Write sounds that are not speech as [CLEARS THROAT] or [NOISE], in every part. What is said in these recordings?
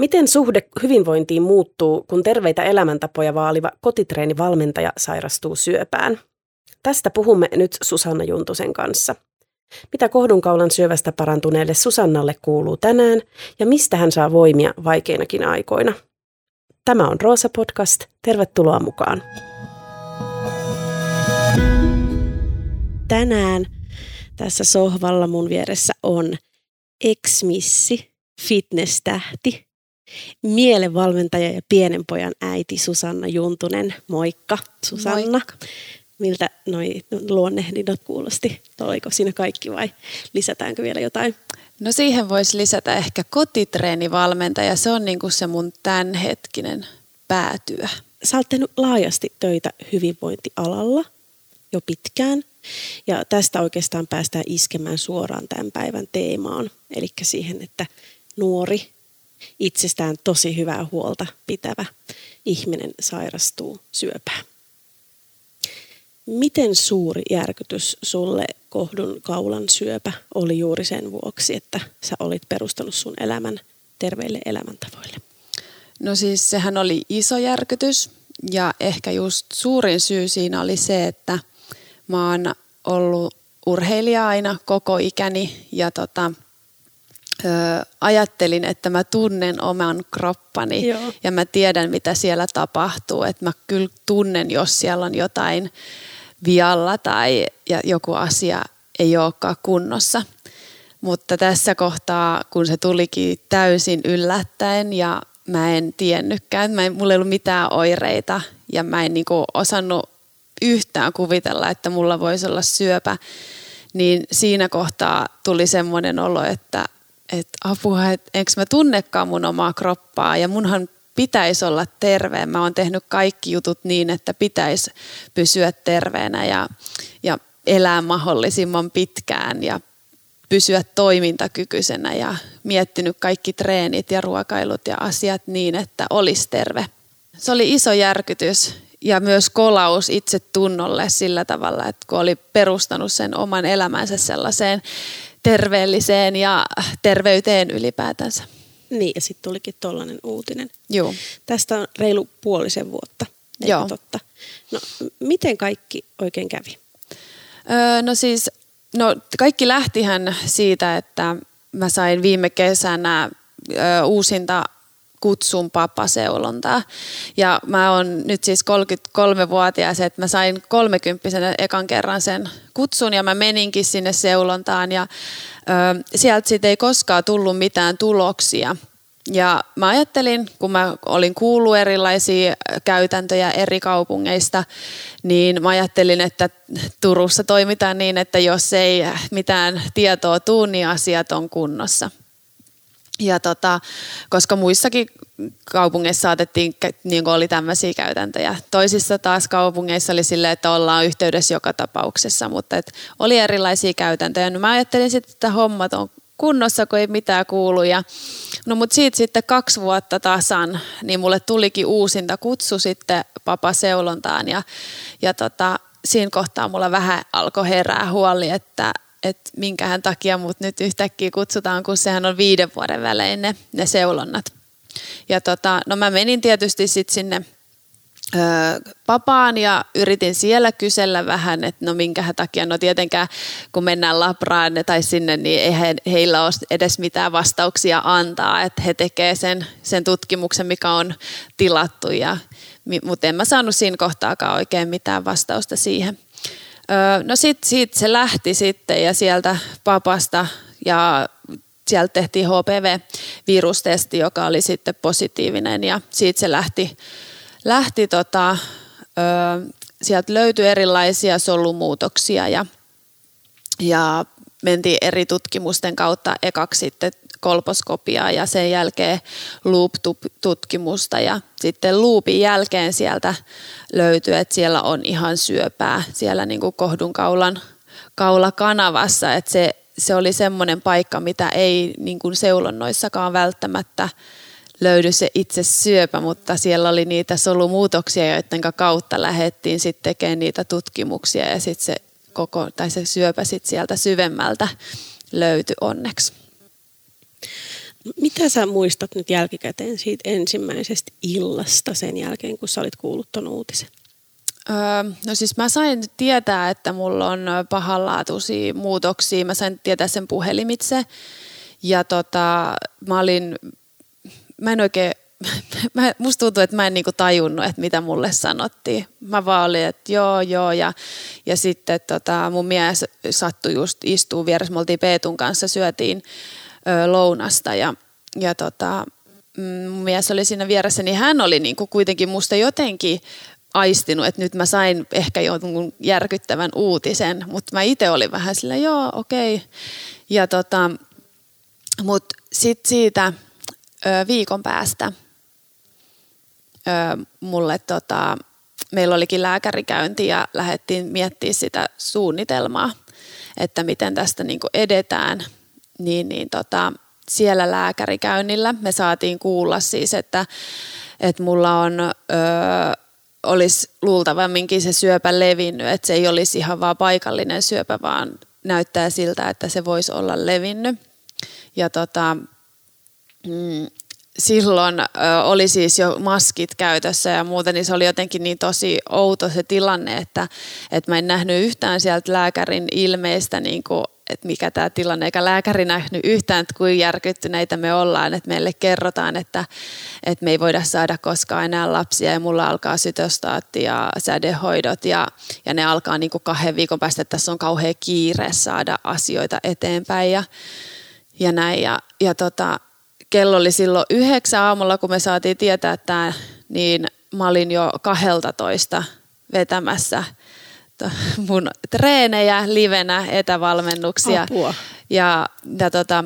Miten suhde hyvinvointiin muuttuu, kun terveitä elämäntapoja vaaliva kotitreenivalmentaja sairastuu syöpään? Tästä puhumme nyt Susanna Juntusen kanssa. Mitä kohdunkaulan syövästä parantuneelle Susannalle kuuluu tänään ja mistä hän saa voimia vaikeinakin aikoina? Tämä on Roosa Podcast. Tervetuloa mukaan. Tänään tässä sohvalla mun vieressä on ex-missi, fitness-tähti, mielenvalmentaja ja pienen pojan äiti Susanna Juntunen. Moikka Susanna. Moikka. Miltä noi luonnehdinnot kuulosti? Oliko siinä kaikki vai lisätäänkö vielä jotain? No siihen voisi lisätä ehkä kotitreenivalmentaja. Se on niinku se mun tämänhetkinen päätyö. Sä oot tehnyt laajasti töitä hyvinvointialalla jo pitkään. Ja tästä oikeastaan päästään iskemään suoraan tämän päivän teemaan. Eli siihen, että nuori itsestään tosi hyvää huolta pitävä ihminen sairastuu syöpään. Miten suuri järkytys sulle kohdun kaulan syöpä oli juuri sen vuoksi, että sä olit perustanut sun elämän terveille elämäntavoille? No siis sehän oli iso järkytys ja ehkä just suurin syy siinä oli se, että mä oon ollut urheilija aina koko ikäni ja tota, ö, ajattelin, että mä tunnen oman kroppani Joo. ja mä tiedän, mitä siellä tapahtuu. Että mä kyllä tunnen, jos siellä on jotain vialla tai ja joku asia ei olekaan kunnossa. Mutta tässä kohtaa, kun se tulikin täysin yllättäen ja mä en tiennytkään, mä en, mulla ei ollut mitään oireita ja mä en niinku osannut yhtään kuvitella, että mulla voisi olla syöpä, niin siinä kohtaa tuli semmoinen olo, että että apua, että enkö mä tunnekaan mun omaa kroppaa ja munhan pitäisi olla terve. Mä oon tehnyt kaikki jutut niin, että pitäisi pysyä terveenä ja, ja elää mahdollisimman pitkään ja pysyä toimintakykyisenä ja miettinyt kaikki treenit ja ruokailut ja asiat niin, että olisi terve. Se oli iso järkytys ja myös kolaus itse tunnolle sillä tavalla, että kun oli perustanut sen oman elämänsä sellaiseen terveelliseen ja terveyteen ylipäätänsä. Niin, ja sitten tulikin tollainen uutinen. Joo. Tästä on reilu puolisen vuotta, eikö Joo. totta? No, miten kaikki oikein kävi? Öö, no siis, no kaikki lähtihän siitä, että mä sain viime kesänä ö, uusinta kutsun papaseulontaa. Ja mä oon nyt siis 33-vuotias, että mä sain 30 ekan kerran sen kutsun ja mä meninkin sinne seulontaan ja ö, sieltä sitten ei koskaan tullut mitään tuloksia. Ja mä ajattelin, kun mä olin kuullut erilaisia käytäntöjä eri kaupungeista, niin mä ajattelin, että Turussa toimitaan niin, että jos ei mitään tietoa tuu, niin asiat on kunnossa. Ja tota, koska muissakin kaupungeissa saatettiin, niin oli tämmöisiä käytäntöjä. Toisissa taas kaupungeissa oli silleen, että ollaan yhteydessä joka tapauksessa, mutta et oli erilaisia käytäntöjä. No mä ajattelin sitten, että hommat on kunnossa, kun ei mitään kuulu. Ja, no mutta siitä sitten kaksi vuotta tasan, niin mulle tulikin uusinta kutsu sitten papaseulontaan ja, ja tota, siinä kohtaa mulla vähän alkoi herää huoli, että että minkähän takia mut nyt yhtäkkiä kutsutaan, kun sehän on viiden vuoden välein ne, ne seulonnat. Ja tota, no mä menin tietysti sitten sinne ö, papaan ja yritin siellä kysellä vähän, että no minkä takia, no tietenkään kun mennään labraan tai sinne, niin ei he, heillä ole edes mitään vastauksia antaa, että he tekevät sen, sen tutkimuksen, mikä on tilattu ja mutta en mä saanut siinä kohtaakaan oikein mitään vastausta siihen. No sitten sit se lähti sitten ja sieltä papasta ja sieltä tehtiin HPV-virustesti, joka oli sitten positiivinen ja siitä se lähti, lähti tota, ö, sieltä löytyi erilaisia solumuutoksia ja, ja mentiin eri tutkimusten kautta ekaksi sitten kolposkopiaa ja sen jälkeen loop-tutkimusta. Ja sitten loopin jälkeen sieltä löytyy, että siellä on ihan syöpää siellä niin kuin kohdunkaulan kaulakanavassa, että se, se oli semmoinen paikka, mitä ei niin kuin seulonnoissakaan välttämättä löydy se itse syöpä, mutta siellä oli niitä solumuutoksia, joiden kautta lähdettiin sitten tekemään niitä tutkimuksia. Ja sitten se koko, tai se syöpä sitten sieltä syvemmältä löytyi onneksi. Mitä sä muistat nyt jälkikäteen siitä ensimmäisestä illasta sen jälkeen, kun sä olit kuullut ton uutisen? Öö, no siis mä sain tietää, että mulla on pahanlaatuisia muutoksia. Mä sain tietää sen puhelimitse. Ja tota, mä olin, mä en oikein, [LAUGHS] mä, musta tuntuu, että mä en niinku tajunnut, että mitä mulle sanottiin. Mä vaan olin, että joo, joo. Ja, ja sitten tota, mun mies sattui just istuu vieressä. Me oltiin Peetun kanssa, syötiin ö, lounasta ja, ja tota, mm, mun mies oli siinä vieressä, niin hän oli niinku kuitenkin musta jotenkin aistinut, että nyt mä sain ehkä jonkun järkyttävän uutisen, mutta mä itse olin vähän sillä, joo, okei. Okay. Ja tota, mutta sitten siitä ö, viikon päästä ö, mulle tota, meillä olikin lääkärikäynti ja lähdettiin miettimään sitä suunnitelmaa, että miten tästä niin edetään. Niin, niin tota, siellä lääkärikäynnillä me saatiin kuulla siis, että, että mulla on, ö, olisi luultavamminkin se syöpä levinnyt, että se ei olisi ihan vaan paikallinen syöpä, vaan näyttää siltä, että se voisi olla levinnyt. Ja tota, mm, silloin ö, oli siis jo maskit käytössä ja muuten, niin se oli jotenkin niin tosi outo se tilanne, että, että mä en nähnyt yhtään sieltä lääkärin ilmeistä, niin kuin, että mikä tämä tilanne, eikä lääkäri nähnyt yhtään, että kuinka järkyttyneitä me ollaan, että meille kerrotaan, että, että me ei voida saada koskaan enää lapsia ja mulla alkaa sytostaatti ja sädehoidot ja, ja ne alkaa niin kuin kahden viikon päästä, että tässä on kauhean kiire saada asioita eteenpäin ja, ja näin. Ja, ja tota, kello oli silloin yhdeksän aamulla, kun me saatiin tietää tämä, niin mä olin jo 12 vetämässä mun treenejä livenä, etävalmennuksia. Apua. Ja, ja tota,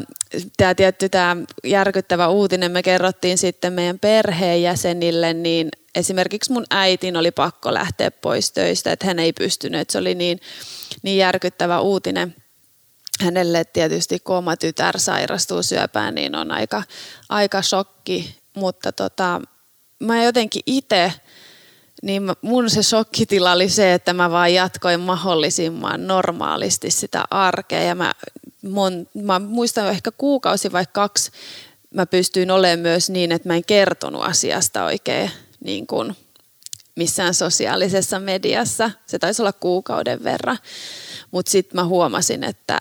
tämä tietty tämä järkyttävä uutinen me kerrottiin sitten meidän perheenjäsenille, niin esimerkiksi mun äitin oli pakko lähteä pois töistä, että hän ei pystynyt, että se oli niin, niin järkyttävä uutinen hänelle tietysti kun oma tytär sairastuu syöpään, niin on aika, aika shokki, mutta tota, mä jotenkin itse, niin mun se shokkitila oli se, että mä vaan jatkoin mahdollisimman normaalisti sitä arkea ja mä, mon, mä muistan ehkä kuukausi vai kaksi mä pystyin olemaan myös niin, että mä en kertonut asiasta oikein niin kuin missään sosiaalisessa mediassa. Se taisi olla kuukauden verran. Mutta sitten mä huomasin, että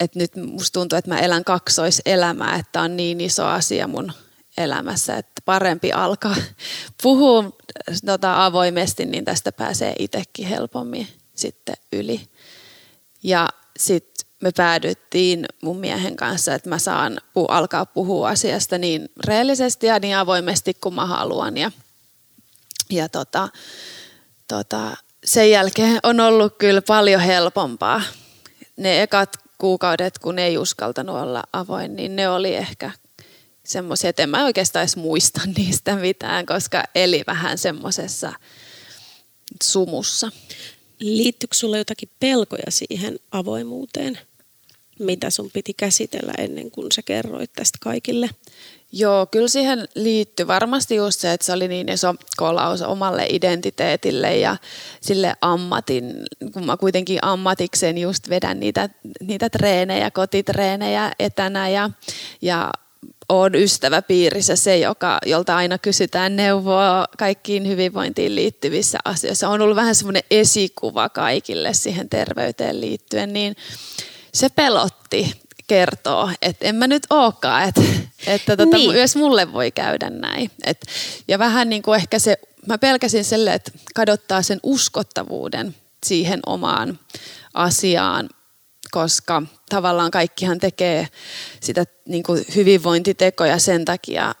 että nyt musta tuntuu, että mä elän kaksoiselämää, että on niin iso asia mun elämässä, että parempi alkaa [LAUGHS] puhua tota, avoimesti, niin tästä pääsee itsekin helpommin sitten yli. Ja sitten me päädyttiin mun miehen kanssa, että mä saan pu- alkaa puhua asiasta niin reellisesti ja niin avoimesti kuin mä haluan. Ja, ja tota, tota, sen jälkeen on ollut kyllä paljon helpompaa. Ne ekat kuukaudet, kun ei uskaltanut olla avoin, niin ne oli ehkä semmoisia, että en mä oikeastaan edes muista [LAUGHS] niistä mitään, koska eli vähän semmoisessa sumussa. Liittyykö sulla jotakin pelkoja siihen avoimuuteen? Mitä sun piti käsitellä ennen kuin sä kerroit tästä kaikille? Joo, kyllä siihen liittyy varmasti just se, että se oli niin iso kolaus omalle identiteetille ja sille ammatin, kun mä kuitenkin ammatikseen just vedän niitä, niitä treenejä, kotitreenejä etänä ja, ja on ystäväpiirissä se, joka, jolta aina kysytään neuvoa kaikkiin hyvinvointiin liittyvissä asioissa. On ollut vähän semmoinen esikuva kaikille siihen terveyteen liittyen, niin se pelotti kertoo, että en mä nyt ookaan, että, että tota, niin. myös mulle voi käydä näin. Et, ja vähän niin kuin ehkä se, mä pelkäsin sille, että kadottaa sen uskottavuuden siihen omaan asiaan, koska tavallaan kaikkihan tekee sitä niin kuin hyvinvointitekoja sen takia,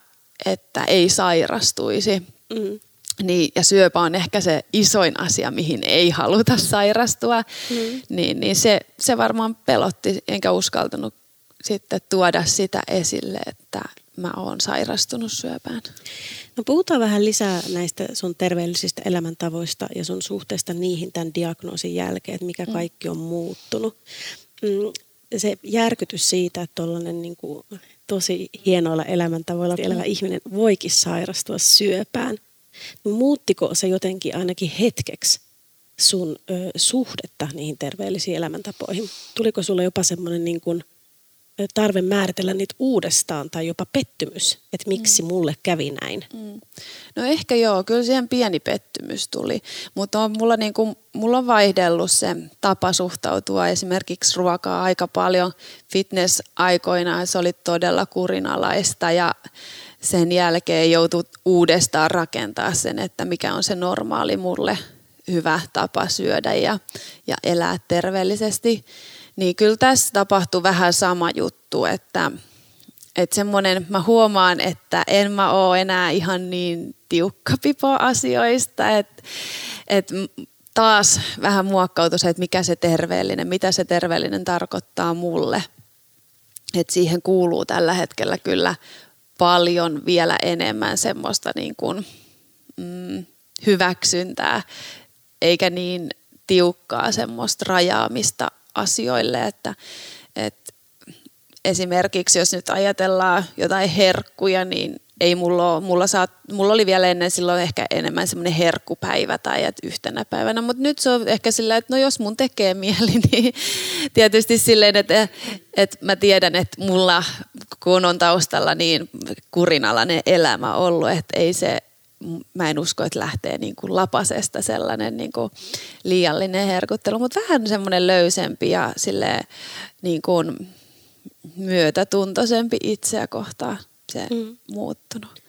että ei sairastuisi. Mm. Niin, ja syöpä on ehkä se isoin asia, mihin ei haluta sairastua. Mm. Niin, niin se, se varmaan pelotti, enkä uskaltanut sitten tuoda sitä esille, että mä oon sairastunut syöpään. No puhutaan vähän lisää näistä sun terveellisistä elämäntavoista ja sun suhteesta niihin tämän diagnoosin jälkeen, että mikä mm. kaikki on muuttunut. Mm, se järkytys siitä, että tuollainen niin kuin tosi hienoilla elämäntavoilla elävä ihminen voikin sairastua syöpään – Muuttiko se jotenkin ainakin hetkeksi sun ö, suhdetta niihin terveellisiin elämäntapoihin? Tuliko sulle jopa semmoinen niin kuin tarve määritellä niitä uudestaan tai jopa pettymys, että miksi mm. mulle kävi näin? Mm. No ehkä joo, kyllä siihen pieni pettymys tuli, mutta on mulla, niinku, mulla on vaihdellut se tapa suhtautua esimerkiksi ruokaa aika paljon. Fitness-aikoina se oli todella kurinalaista ja sen jälkeen joutui uudestaan rakentaa sen, että mikä on se normaali mulle hyvä tapa syödä ja, ja elää terveellisesti. Niin kyllä tässä tapahtuu vähän sama juttu, että, että semmoinen, mä huomaan, että en mä oo enää ihan niin tiukka pipo asioista, että, että taas vähän muokkautu se, että mikä se terveellinen, mitä se terveellinen tarkoittaa mulle. Että siihen kuuluu tällä hetkellä kyllä paljon vielä enemmän semmoista niin kuin, mm, hyväksyntää, eikä niin tiukkaa semmoista rajaamista asioille, että, että esimerkiksi jos nyt ajatellaan jotain herkkuja, niin ei mulla, ole, mulla, saa, mulla oli vielä ennen silloin ehkä enemmän semmoinen herkkupäivä tai että yhtenä päivänä, mutta nyt se on ehkä sillä, että no jos mun tekee [LAUGHS] mieli, niin tietysti silleen, että, että mä tiedän, että mulla kun on taustalla niin kurinalainen elämä ollut, että ei se, mä en usko, että lähtee niin kuin lapasesta sellainen niin kuin liiallinen herkuttelu, mutta vähän semmoinen löysempi ja silleen niin kuin myötätuntoisempi itseä kohtaan se mm. muuttunut.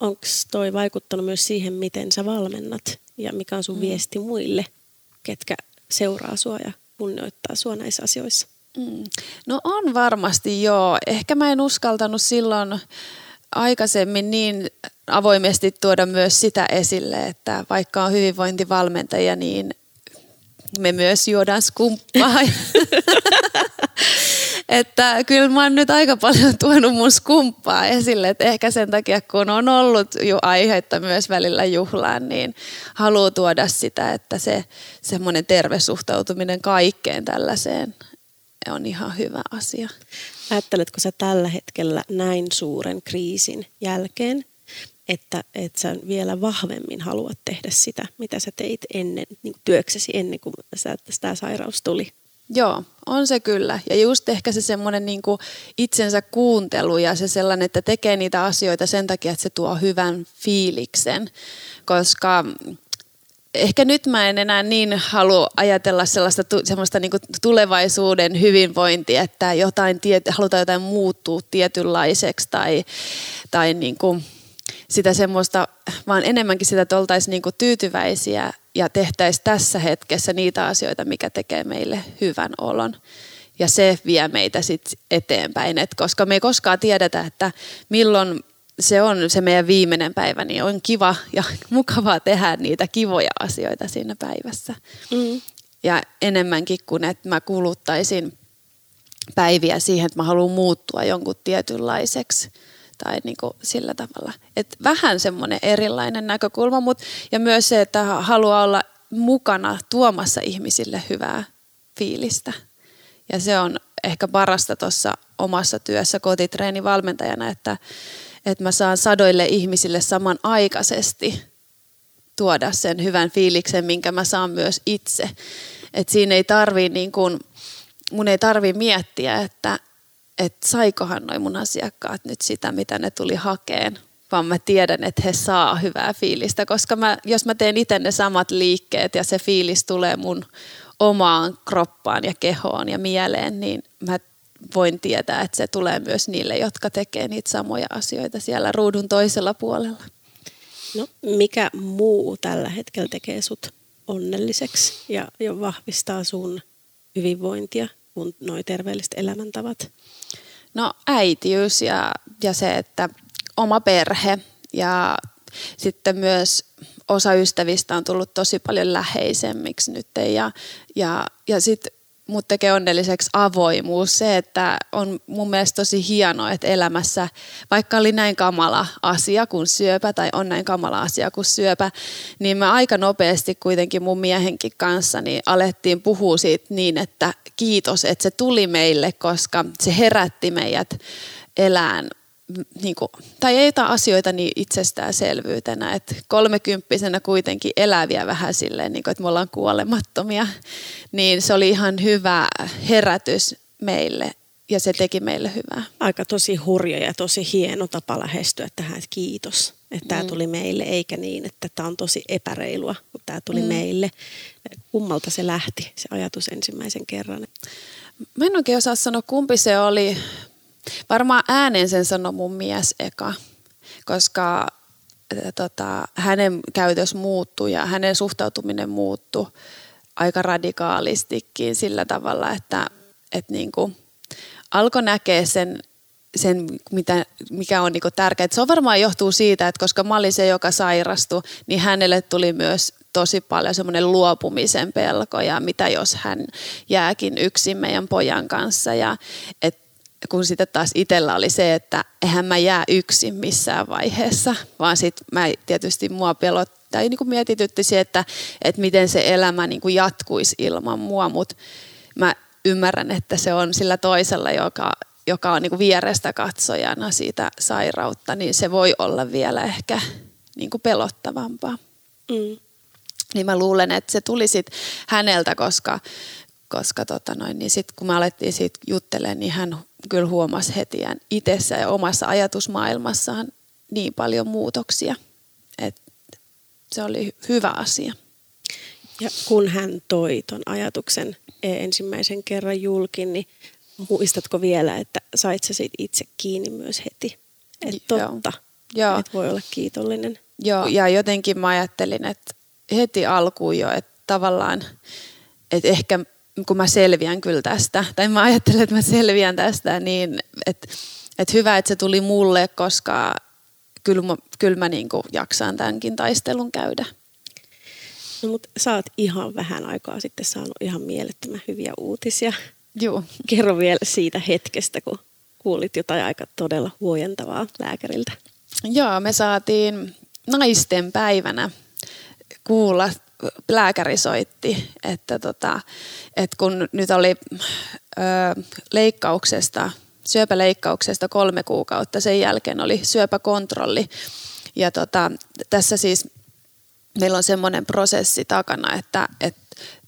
Onko toi vaikuttanut myös siihen, miten sä valmennat ja mikä on sun mm. viesti muille, ketkä seuraa sua ja kunnioittaa sua näissä asioissa? Mm. No on varmasti joo. Ehkä mä en uskaltanut silloin aikaisemmin niin avoimesti tuoda myös sitä esille, että vaikka on hyvinvointivalmentaja, niin me myös juodaan skumppaa. [LAUGHS] että kyllä mä oon nyt aika paljon tuonut mun skumppaa esille, että ehkä sen takia kun on ollut jo aiheetta myös välillä juhlaan, niin haluaa tuoda sitä, että se semmoinen terve suhtautuminen kaikkeen tällaiseen on ihan hyvä asia. Ajatteletko sä tällä hetkellä näin suuren kriisin jälkeen, että, että sä vielä vahvemmin haluat tehdä sitä, mitä sä teit ennen, niin työksesi ennen kuin tämä sairaus tuli? Joo, on se kyllä. Ja just ehkä se semmoinen niin itsensä kuuntelu ja se sellainen, että tekee niitä asioita sen takia, että se tuo hyvän fiiliksen. Koska ehkä nyt mä en enää niin halua ajatella sellaista semmoista niin tulevaisuuden hyvinvointia, että jotain, halutaan jotain muuttua tietynlaiseksi tai, tai niin kuin sitä semmoista, vaan enemmänkin sitä, että oltaisiin niin tyytyväisiä ja tehtäisiin tässä hetkessä niitä asioita, mikä tekee meille hyvän olon. Ja se vie meitä sitten eteenpäin, Et koska me ei koskaan tiedetä, että milloin se on se meidän viimeinen päivä, niin on kiva ja [LAUGHS] mukavaa tehdä niitä kivoja asioita siinä päivässä. Mm. Ja enemmänkin kuin, että mä kuluttaisin päiviä siihen, että mä haluan muuttua jonkun tietynlaiseksi tai niin kuin sillä tavalla. Et vähän semmoinen erilainen näkökulma, mutta ja myös se, että haluaa olla mukana tuomassa ihmisille hyvää fiilistä. Ja se on ehkä parasta tuossa omassa työssä kotitreenivalmentajana, että, että mä saan sadoille ihmisille samanaikaisesti tuoda sen hyvän fiiliksen, minkä mä saan myös itse. Et siinä ei tarvii niin kuin, mun ei tarvii miettiä, että että saikohan noin mun asiakkaat nyt sitä, mitä ne tuli hakeen, vaan mä tiedän, että he saa hyvää fiilistä, koska mä, jos mä teen itse ne samat liikkeet ja se fiilis tulee mun omaan kroppaan ja kehoon ja mieleen, niin mä voin tietää, että se tulee myös niille, jotka tekee niitä samoja asioita siellä ruudun toisella puolella. No, mikä muu tällä hetkellä tekee sut onnelliseksi ja, ja vahvistaa sun hyvinvointia kuin noi terveelliset elämäntavat? No äitiys ja, ja se, että oma perhe ja sitten myös osa ystävistä on tullut tosi paljon läheisemmiksi nyt ja, ja, ja sitten mut tekee onnelliseksi avoimuus. Se, että on mun mielestä tosi hienoa, että elämässä, vaikka oli näin kamala asia kuin syöpä tai on näin kamala asia kuin syöpä, niin me aika nopeasti kuitenkin mun miehenkin kanssa niin alettiin puhua siitä niin, että kiitos, että se tuli meille, koska se herätti meidät elään niin kuin, tai ei jotain asioita niin itsestäänselvyytenä, että kolmekymppisenä kuitenkin eläviä vähän silleen, niin kuin, että me ollaan kuolemattomia, niin se oli ihan hyvä herätys meille, ja se teki meille hyvää. Aika tosi hurja ja tosi hieno tapa lähestyä tähän, että kiitos, että tämä mm. tuli meille, eikä niin, että tämä on tosi epäreilua, mutta tämä tuli mm. meille. Kummalta se lähti, se ajatus ensimmäisen kerran? Mä en oikein osaa sanoa, kumpi se oli. Varmaan ääneen sen sanoi mun mies eka, koska tota, hänen käytös muuttui ja hänen suhtautuminen muuttui aika radikaalistikin sillä tavalla, että, että niin kuin alkoi näkeä sen, sen mitä, mikä on niin tärkeää. Se on varmaan johtuu siitä, että koska mä olin se, joka sairastui, niin hänelle tuli myös tosi paljon semmoinen luopumisen pelko ja mitä jos hän jääkin yksin meidän pojan kanssa ja et kun sitten taas itsellä oli se, että eihän mä jää yksin missään vaiheessa, vaan sitten mä tietysti mua pelottaa, tai niin kuin mietitytti se, että, että miten se elämä niin kuin jatkuisi ilman mua, mutta mä ymmärrän, että se on sillä toisella, joka, joka on niin kuin vierestä katsojana siitä sairautta, niin se voi olla vielä ehkä niin kuin pelottavampaa. Mm. Niin mä luulen, että se tuli sit häneltä, koska, koska tota noin, niin sit kun me alettiin siitä juttelemaan, niin hän kyllä huomasi heti itsessä ja omassa ajatusmaailmassaan niin paljon muutoksia, että se oli hyvä asia. Ja kun hän toi ton ajatuksen ensimmäisen kerran julkin, niin muistatko vielä, että sait sä siitä itse kiinni myös heti? Että totta, Joo. että voi olla kiitollinen. Joo, ja jotenkin mä ajattelin, että heti alkuun jo, että tavallaan, että ehkä kun mä selviän kyllä tästä, tai mä ajattelen, että mä selviän tästä, niin että, että hyvä, että se tuli mulle, koska kyllä mä, kyllä mä niin jaksan tämänkin taistelun käydä. No mutta sä oot ihan vähän aikaa sitten saanut ihan mielettömän hyviä uutisia. Joo. Kerro vielä siitä hetkestä, kun kuulit jotain aika todella huojentavaa lääkäriltä. Joo, me saatiin naisten päivänä kuulla, lääkäri soitti, että, tota, että kun nyt oli ö, leikkauksesta, syöpäleikkauksesta kolme kuukautta, sen jälkeen oli syöpäkontrolli. Ja tota, tässä siis meillä on semmoinen prosessi takana, että, että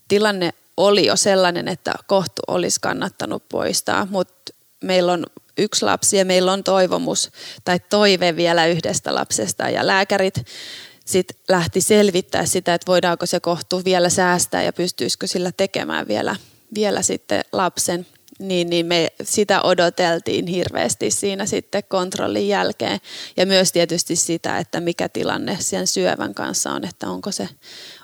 tilanne oli jo sellainen, että kohtu olisi kannattanut poistaa, mutta meillä on yksi lapsi ja meillä on toivomus tai toive vielä yhdestä lapsesta ja lääkärit sitten lähti selvittää sitä, että voidaanko se kohtu vielä säästää ja pystyisikö sillä tekemään vielä, vielä sitten lapsen niin, niin me sitä odoteltiin hirveästi siinä sitten kontrollin jälkeen. Ja myös tietysti sitä, että mikä tilanne sen syövän kanssa on, että onko, se,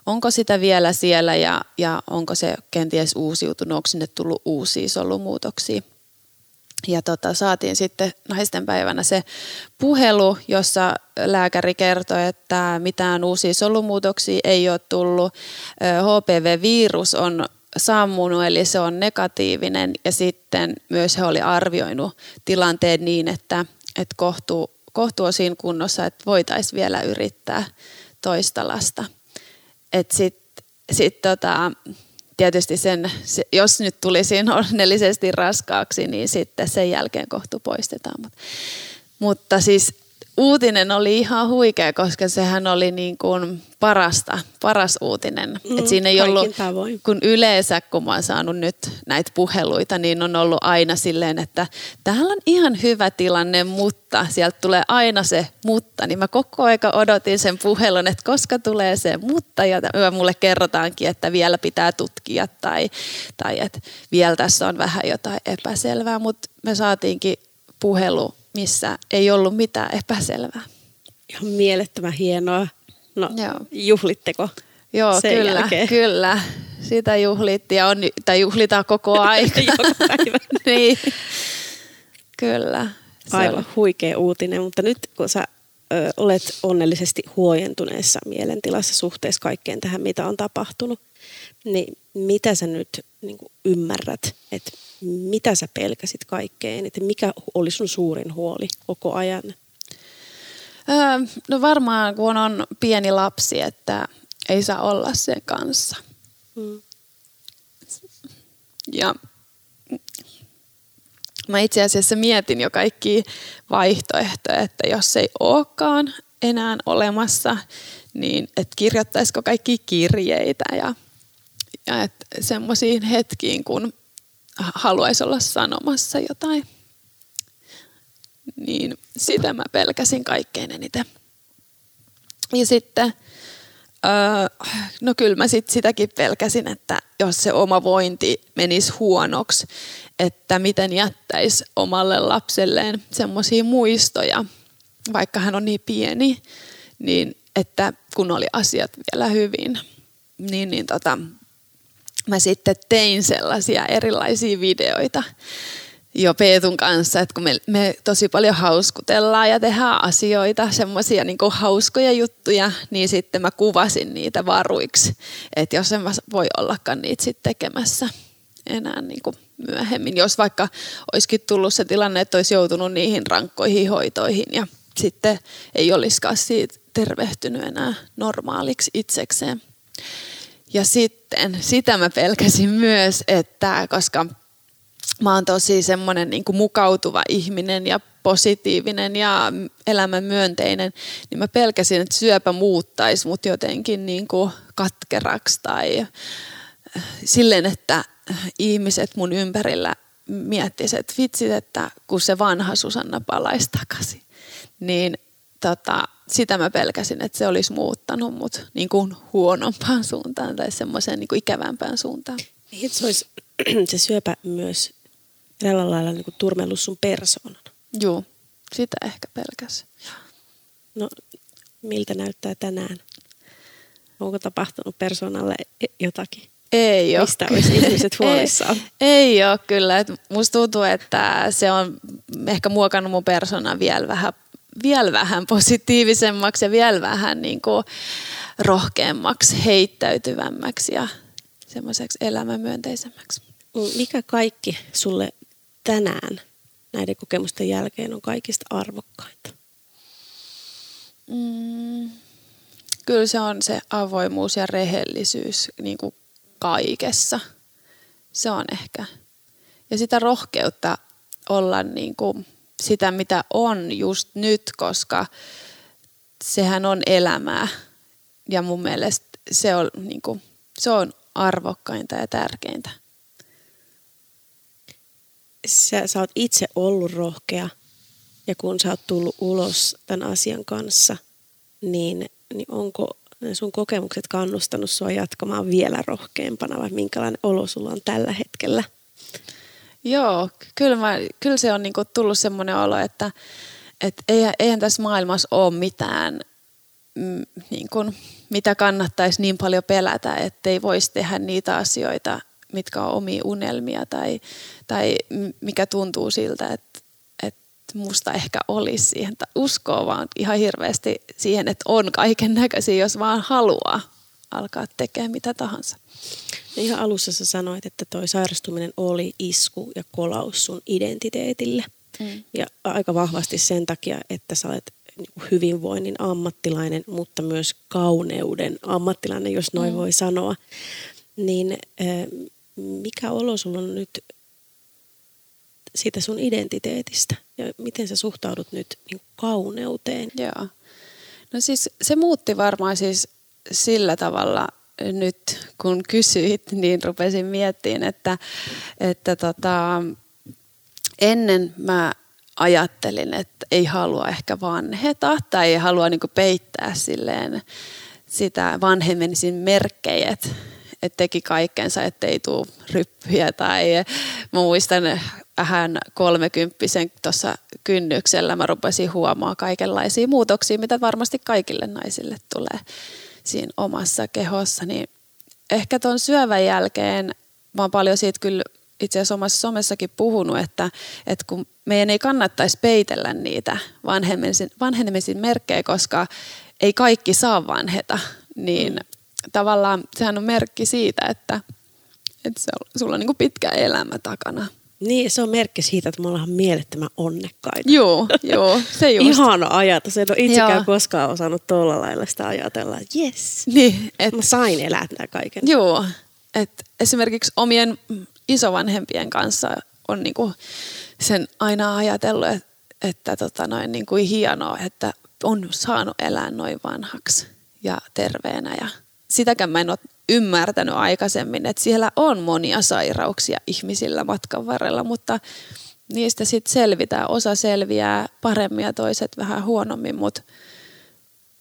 onko sitä vielä siellä ja, ja onko se kenties uusiutunut, onko sinne tullut uusia solumuutoksia. Ja tota, saatiin sitten naisten päivänä se puhelu, jossa lääkäri kertoi, että mitään uusia solumuutoksia ei ole tullut. HPV-virus on sammunut, eli se on negatiivinen. Ja sitten myös he oli arvioinut tilanteen niin, että, että kohtu, kohtu on siinä kunnossa, että voitaisiin vielä yrittää toista lasta. Sitten sit tota, tietysti sen, jos nyt tulisi onnellisesti raskaaksi, niin sitten sen jälkeen kohtu poistetaan. Mutta, mutta siis uutinen oli ihan huikea, koska sehän oli niin kuin parasta, paras uutinen. Mm, Et siinä ei ollut, tavoin. kun yleensä kun mä oon saanut nyt näitä puheluita, niin on ollut aina silleen, että täällä on ihan hyvä tilanne, mutta sieltä tulee aina se mutta. Niin mä koko aika odotin sen puhelun, että koska tulee se mutta ja mulle kerrotaankin, että vielä pitää tutkia tai, tai että vielä tässä on vähän jotain epäselvää, mutta me saatiinkin puhelu missä ei ollut mitään epäselvää. Ihan mielettömän hienoa. No, Joo. juhlitteko Joo, sen kyllä, jälkeen? kyllä. Sitä juhlittiin ja on, tai juhlitaan koko [LAUGHS] ajan. [LAUGHS] niin. Kyllä. Aivan on. huikea uutinen, mutta nyt kun sä ö, olet onnellisesti huojentuneessa mielentilassa suhteessa kaikkeen tähän, mitä on tapahtunut, niin mitä sä nyt niin ymmärrät, että mitä sä pelkäsit kaikkein, että mikä oli sun suurin huoli koko ajan? Öö, no varmaan kun on pieni lapsi, että ei saa olla sen kanssa. Hmm. Ja mä itse asiassa mietin jo kaikki vaihtoehtoja, että jos ei olekaan enää olemassa, niin että kirjoittaisiko kaikki kirjeitä ja, ja että semmoisiin hetkiin, kun haluaisi olla sanomassa jotain. Niin sitä mä pelkäsin kaikkein eniten. Ja sitten, öö, no kyllä mä sit sitäkin pelkäsin, että jos se oma vointi menisi huonoksi, että miten jättäisi omalle lapselleen semmoisia muistoja, vaikka hän on niin pieni, niin että kun oli asiat vielä hyvin, niin, niin tota, mä sitten tein sellaisia erilaisia videoita jo Peetun kanssa, että kun me, me tosi paljon hauskutellaan ja tehdään asioita, semmoisia niin hauskoja juttuja, niin sitten mä kuvasin niitä varuiksi, että jos en mä voi ollakaan niitä sitten tekemässä enää niin kuin myöhemmin, jos vaikka olisikin tullut se tilanne, että olisi joutunut niihin rankkoihin hoitoihin ja sitten ei olisikaan siitä tervehtynyt enää normaaliksi itsekseen. Ja sitten sitä mä pelkäsin myös, että koska mä oon tosi semmoinen niin mukautuva ihminen ja positiivinen ja elämän myönteinen, niin mä pelkäsin, että syöpä muuttaisi mut jotenkin niin kuin katkeraksi tai äh, silleen, että ihmiset mun ympärillä miettisivät, että vitsit, että kun se vanha Susanna palaisi takaisin, niin tota, sitä mä pelkäsin, että se olisi muuttanut mut niin kuin huonompaan suuntaan tai semmoiseen niin kuin ikävämpään suuntaan. Niin, se olisi [CLEARS THROAT] se syöpä myös tällä lailla niin kuin turmellut sun persoonan. Joo, sitä ehkä pelkäs. No, miltä näyttää tänään? Onko tapahtunut persoonalle jotakin? Ei ole. Mistä olisi ihmiset [LAUGHS] huolissaan? ei, ei ole kyllä. Et musta tuntuu, että se on ehkä muokannut mun persoonan vielä vähän, vielä vähän positiivisemmaksi ja vielä vähän niin kuin rohkeammaksi, heittäytyvämmäksi ja semmoiseksi elämämyönteisemmäksi. Mikä kaikki sulle tänään näiden kokemusten jälkeen on kaikista arvokkainta? Mm, kyllä se on se avoimuus ja rehellisyys niin kuin kaikessa. Se on ehkä. Ja sitä rohkeutta olla niin kuin sitä, mitä on just nyt, koska sehän on elämää. Ja mun mielestä se on, niin kuin, se on arvokkainta ja tärkeintä sä, sä oot itse ollut rohkea ja kun sä oot tullut ulos tämän asian kanssa, niin, niin onko sun kokemukset kannustanut sua jatkamaan vielä rohkeampana vai minkälainen olo sulla on tällä hetkellä? Joo, kyllä, mä, kyllä se on niinku tullut semmoinen olo, että et eihän, eihän tässä maailmassa ole mitään, mm, niin mitä kannattaisi niin paljon pelätä, ettei voisi tehdä niitä asioita, mitkä on omia unelmia tai, tai mikä tuntuu siltä, että, musta ehkä olisi siihen. Uskoo vaan ihan hirveästi siihen, että on kaiken näköisiä, jos vaan haluaa alkaa tekemään mitä tahansa. No ihan alussa sä sanoit, että toi sairastuminen oli isku ja kolaus sun identiteetille. Mm. Ja aika vahvasti sen takia, että sä olet niinku hyvinvoinnin ammattilainen, mutta myös kauneuden ammattilainen, jos noin mm. voi sanoa. Niin mikä olo sulla on nyt siitä sun identiteetistä ja miten sä suhtaudut nyt niin kauneuteen? Joo. No siis se muutti varmaan siis sillä tavalla nyt, kun kysyit, niin rupesin miettimään, että, että tota, ennen mä ajattelin, että ei halua ehkä vanheta tai ei halua niin peittää silleen sitä vanhemmin merkkejä, että teki kaikkensa, ettei tule ryppyjä. Tai mä muistan vähän kolmekymppisen tuossa kynnyksellä mä rupesin huomaa kaikenlaisia muutoksia, mitä varmasti kaikille naisille tulee siinä omassa kehossa. Niin ehkä tuon syövän jälkeen mä oon paljon siitä kyllä itse asiassa omassa somessakin puhunut, että, että kun meidän ei kannattaisi peitellä niitä vanhenemisen, vanhenemisen merkkejä, koska ei kaikki saa vanheta, niin tavallaan sehän on merkki siitä, että, että sulla on niin kuin pitkä elämä takana. Niin, se on merkki siitä, että me ollaan mielettömän onnekkaita. Joo, joo, se just. Ihana ajatus. En ole itsekään joo. koskaan osannut tuolla lailla sitä ajatella, että jes, niin, et, mä sain elää tämän kaiken. Joo, että esimerkiksi omien isovanhempien kanssa on niinku sen aina ajatellut, että, että tota noin niinku hienoa, että on saanut elää noin vanhaksi ja terveenä ja sitäkään mä en ole ymmärtänyt aikaisemmin, että siellä on monia sairauksia ihmisillä matkan varrella, mutta niistä sitten selvitään. Osa selviää paremmin ja toiset vähän huonommin, mutta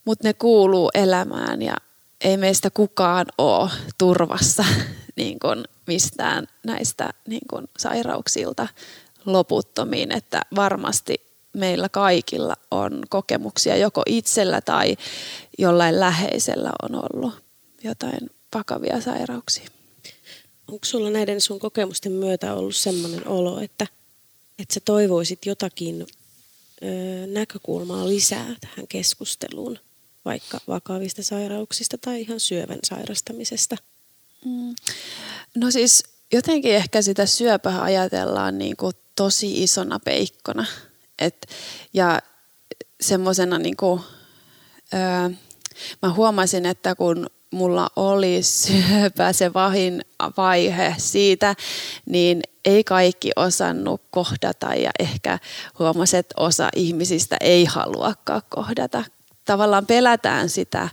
mut ne kuuluu elämään ja ei meistä kukaan ole turvassa [LAUGHS] niin kun mistään näistä niin kun sairauksilta loputtomiin, että varmasti meillä kaikilla on kokemuksia joko itsellä tai jollain läheisellä on ollut jotain vakavia sairauksia. Onko sulla näiden sun kokemusten myötä ollut sellainen olo, että, että sä toivoisit jotakin ö, näkökulmaa lisää tähän keskusteluun, vaikka vakavista sairauksista tai ihan syövän sairastamisesta? Mm. No siis jotenkin ehkä sitä syöpää ajatellaan niin kuin tosi isona peikkona. Et, ja semmoisena niin kuin, öö, mä huomasin, että kun mulla oli syöpä, se vahin vaihe siitä, niin ei kaikki osannut kohdata ja ehkä huomasi, että osa ihmisistä ei haluakaan kohdata. Tavallaan pelätään sitä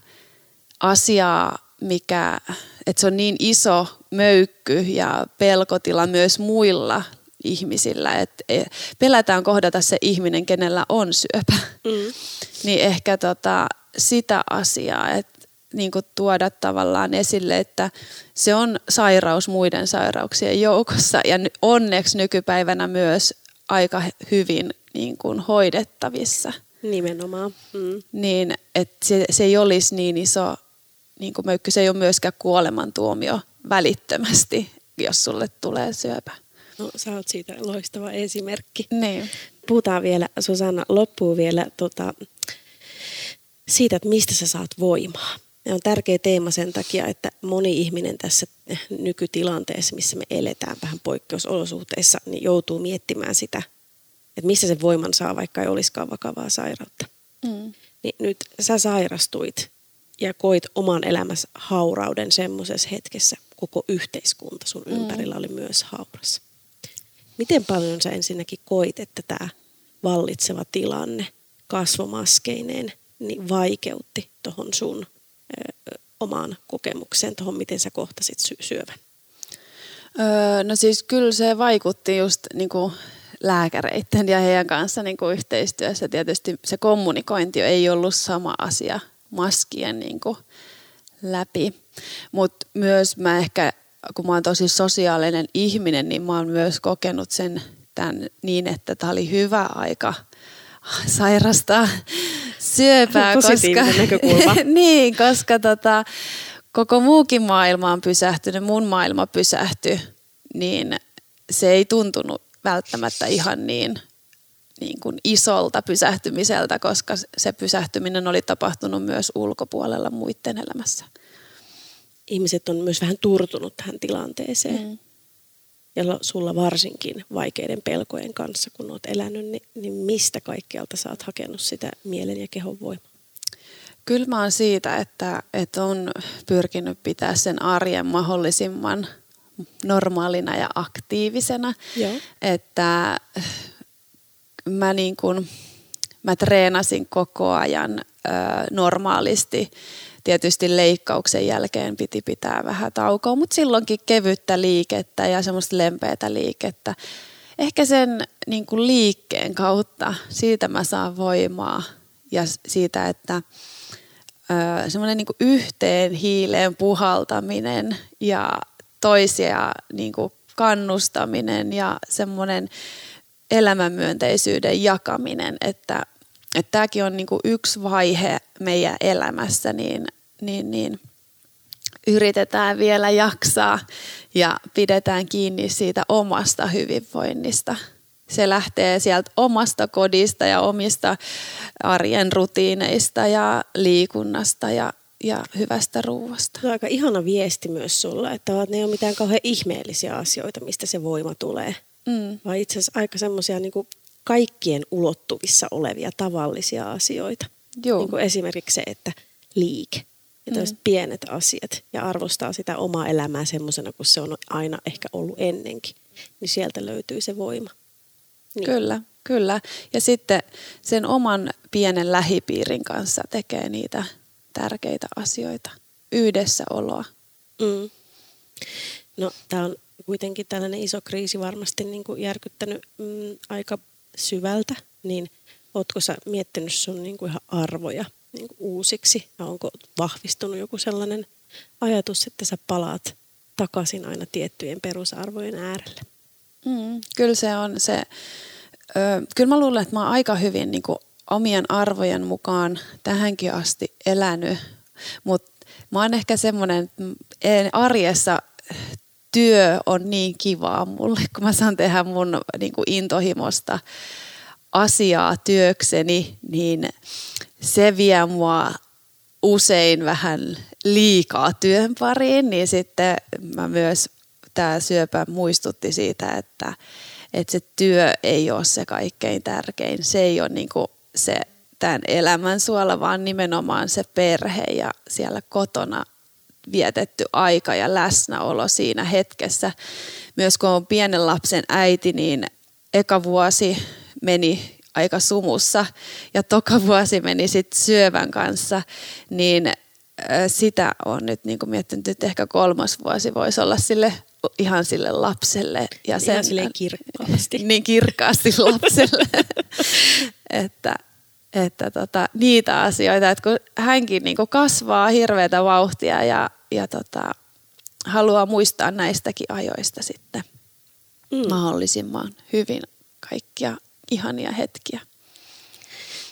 asiaa, mikä, että se on niin iso möykky ja pelkotila myös muilla ihmisillä, että e, pelätään kohdata se ihminen, kenellä on syöpä. Mm. Niin ehkä tota, sitä asiaa, että niin kuin tuoda tavallaan esille, että se on sairaus muiden sairauksien joukossa ja onneksi nykypäivänä myös aika hyvin niin kuin hoidettavissa. Nimenomaan. Mm. Niin, että se, se ei olisi niin iso niin kuin möykky, se ei ole myöskään kuolemantuomio välittömästi, jos sulle tulee syöpä. No sä oot siitä loistava esimerkki. Niin. Puhutaan vielä, Susanna, loppuu vielä tota, siitä, että mistä sä saat voimaa. Ja on tärkeä teema sen takia, että moni ihminen tässä nykytilanteessa, missä me eletään vähän poikkeusolosuhteissa, niin joutuu miettimään sitä, että missä se voiman saa, vaikka ei olisikaan vakavaa sairautta. Mm. Niin nyt sä sairastuit ja koit oman elämässä haurauden semmoisessa hetkessä. Koko yhteiskunta sun mm. ympärillä oli myös hauras. Miten paljon sä ensinnäkin koit, että tämä vallitseva tilanne kasvomaskeineen niin vaikeutti tuohon sun omaan kokemukseen, tuohon miten sä kohtasit sy- syövän? Öö, no siis kyllä se vaikutti just niin kuin lääkäreiden ja heidän kanssa niin kuin yhteistyössä. Tietysti se kommunikointi ei ollut sama asia maskien niin kuin läpi. Mutta myös mä ehkä, kun mä oon tosi sosiaalinen ihminen, niin mä oon myös kokenut sen tämän niin, että tämä oli hyvä aika sairastaa syöpää. [LAUGHS] Positiivinen koska, näkökulma. [LAUGHS] niin, koska tota, koko muukin maailma on pysähtynyt, mun maailma pysähtyi, niin se ei tuntunut välttämättä ihan niin niin kuin isolta pysähtymiseltä, koska se pysähtyminen oli tapahtunut myös ulkopuolella muiden elämässä. Ihmiset on myös vähän turtunut tähän tilanteeseen. Mm. Ja sulla varsinkin vaikeiden pelkojen kanssa, kun olet elänyt, niin, niin mistä kaikkialta sä oot hakenut sitä mielen ja kehon voimaa? Kyllä mä oon siitä, että, että on pyrkinyt pitää sen arjen mahdollisimman normaalina ja aktiivisena. Joo. Että mä, niin kuin, mä treenasin koko ajan ö, normaalisti. Tietysti leikkauksen jälkeen piti pitää vähän taukoa, mutta silloinkin kevyttä liikettä ja semmoista lempeätä liikettä. Ehkä sen niin kuin liikkeen kautta, siitä mä saan voimaa ja siitä, että semmoinen niin yhteen hiileen puhaltaminen ja toisia niin kuin kannustaminen ja semmoinen elämänmyönteisyyden jakaminen, että, että tämäkin on niin kuin yksi vaihe meidän elämässä, niin, niin, niin yritetään vielä jaksaa ja pidetään kiinni siitä omasta hyvinvoinnista. Se lähtee sieltä omasta kodista ja omista arjen rutiineista ja liikunnasta ja, ja hyvästä ruuasta. Se on aika ihana viesti myös sulla, että ne ei ole mitään kauhean ihmeellisiä asioita, mistä se voima tulee mm. vaan itse asiassa aika semmoisia niin kaikkien ulottuvissa olevia tavallisia asioita. Joo. Niin kuin esimerkiksi se, että liike ja mm. pienet asiat ja arvostaa sitä omaa elämää semmoisena kuin se on aina ehkä ollut ennenkin, niin sieltä löytyy se voima. Niin. Kyllä, kyllä. Ja sitten sen oman pienen lähipiirin kanssa tekee niitä tärkeitä asioita. yhdessäoloa. Mm. No tämä on kuitenkin tällainen iso kriisi varmasti niin kuin järkyttänyt mm, aika syvältä, niin ootko sä miettinyt sun niin kuin ihan arvoja niin kuin uusiksi ja onko vahvistunut joku sellainen ajatus, että sä palaat takaisin aina tiettyjen perusarvojen äärelle? Mm, kyllä se on se, ö, kyllä mä luulen, että mä oon aika hyvin niin kuin omien arvojen mukaan tähänkin asti elänyt, mutta mä oon ehkä semmoinen, arjessa työ on niin kivaa mulle, kun mä saan tehdä mun niin kuin intohimosta asiaa työkseni, niin se vie mua usein vähän liikaa työn pariin, niin sitten mä myös tämä syöpä muistutti siitä, että, että se työ ei ole se kaikkein tärkein. Se ei ole niin se tämän elämän suola, vaan nimenomaan se perhe ja siellä kotona vietetty aika ja läsnäolo siinä hetkessä. Myös kun on pienen lapsen äiti, niin eka vuosi meni aika sumussa ja toka vuosi meni sitten syövän kanssa, niin sitä on nyt niin kuin miettinyt, että ehkä kolmas vuosi voisi olla sille ihan sille lapselle. Ja sen, ihan silleen kirkkaasti. [LAUGHS] niin kirkkaasti lapselle. [LAUGHS] että että tota, niitä asioita, että kun hänkin niin kuin kasvaa hirveätä vauhtia ja, ja tota, haluaa muistaa näistäkin ajoista sitten mm. mahdollisimman hyvin kaikkia ihania hetkiä.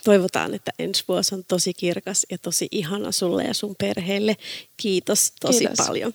Toivotaan, että ensi vuosi on tosi kirkas ja tosi ihana sulle ja sun perheelle. Kiitos tosi Kiitos. paljon.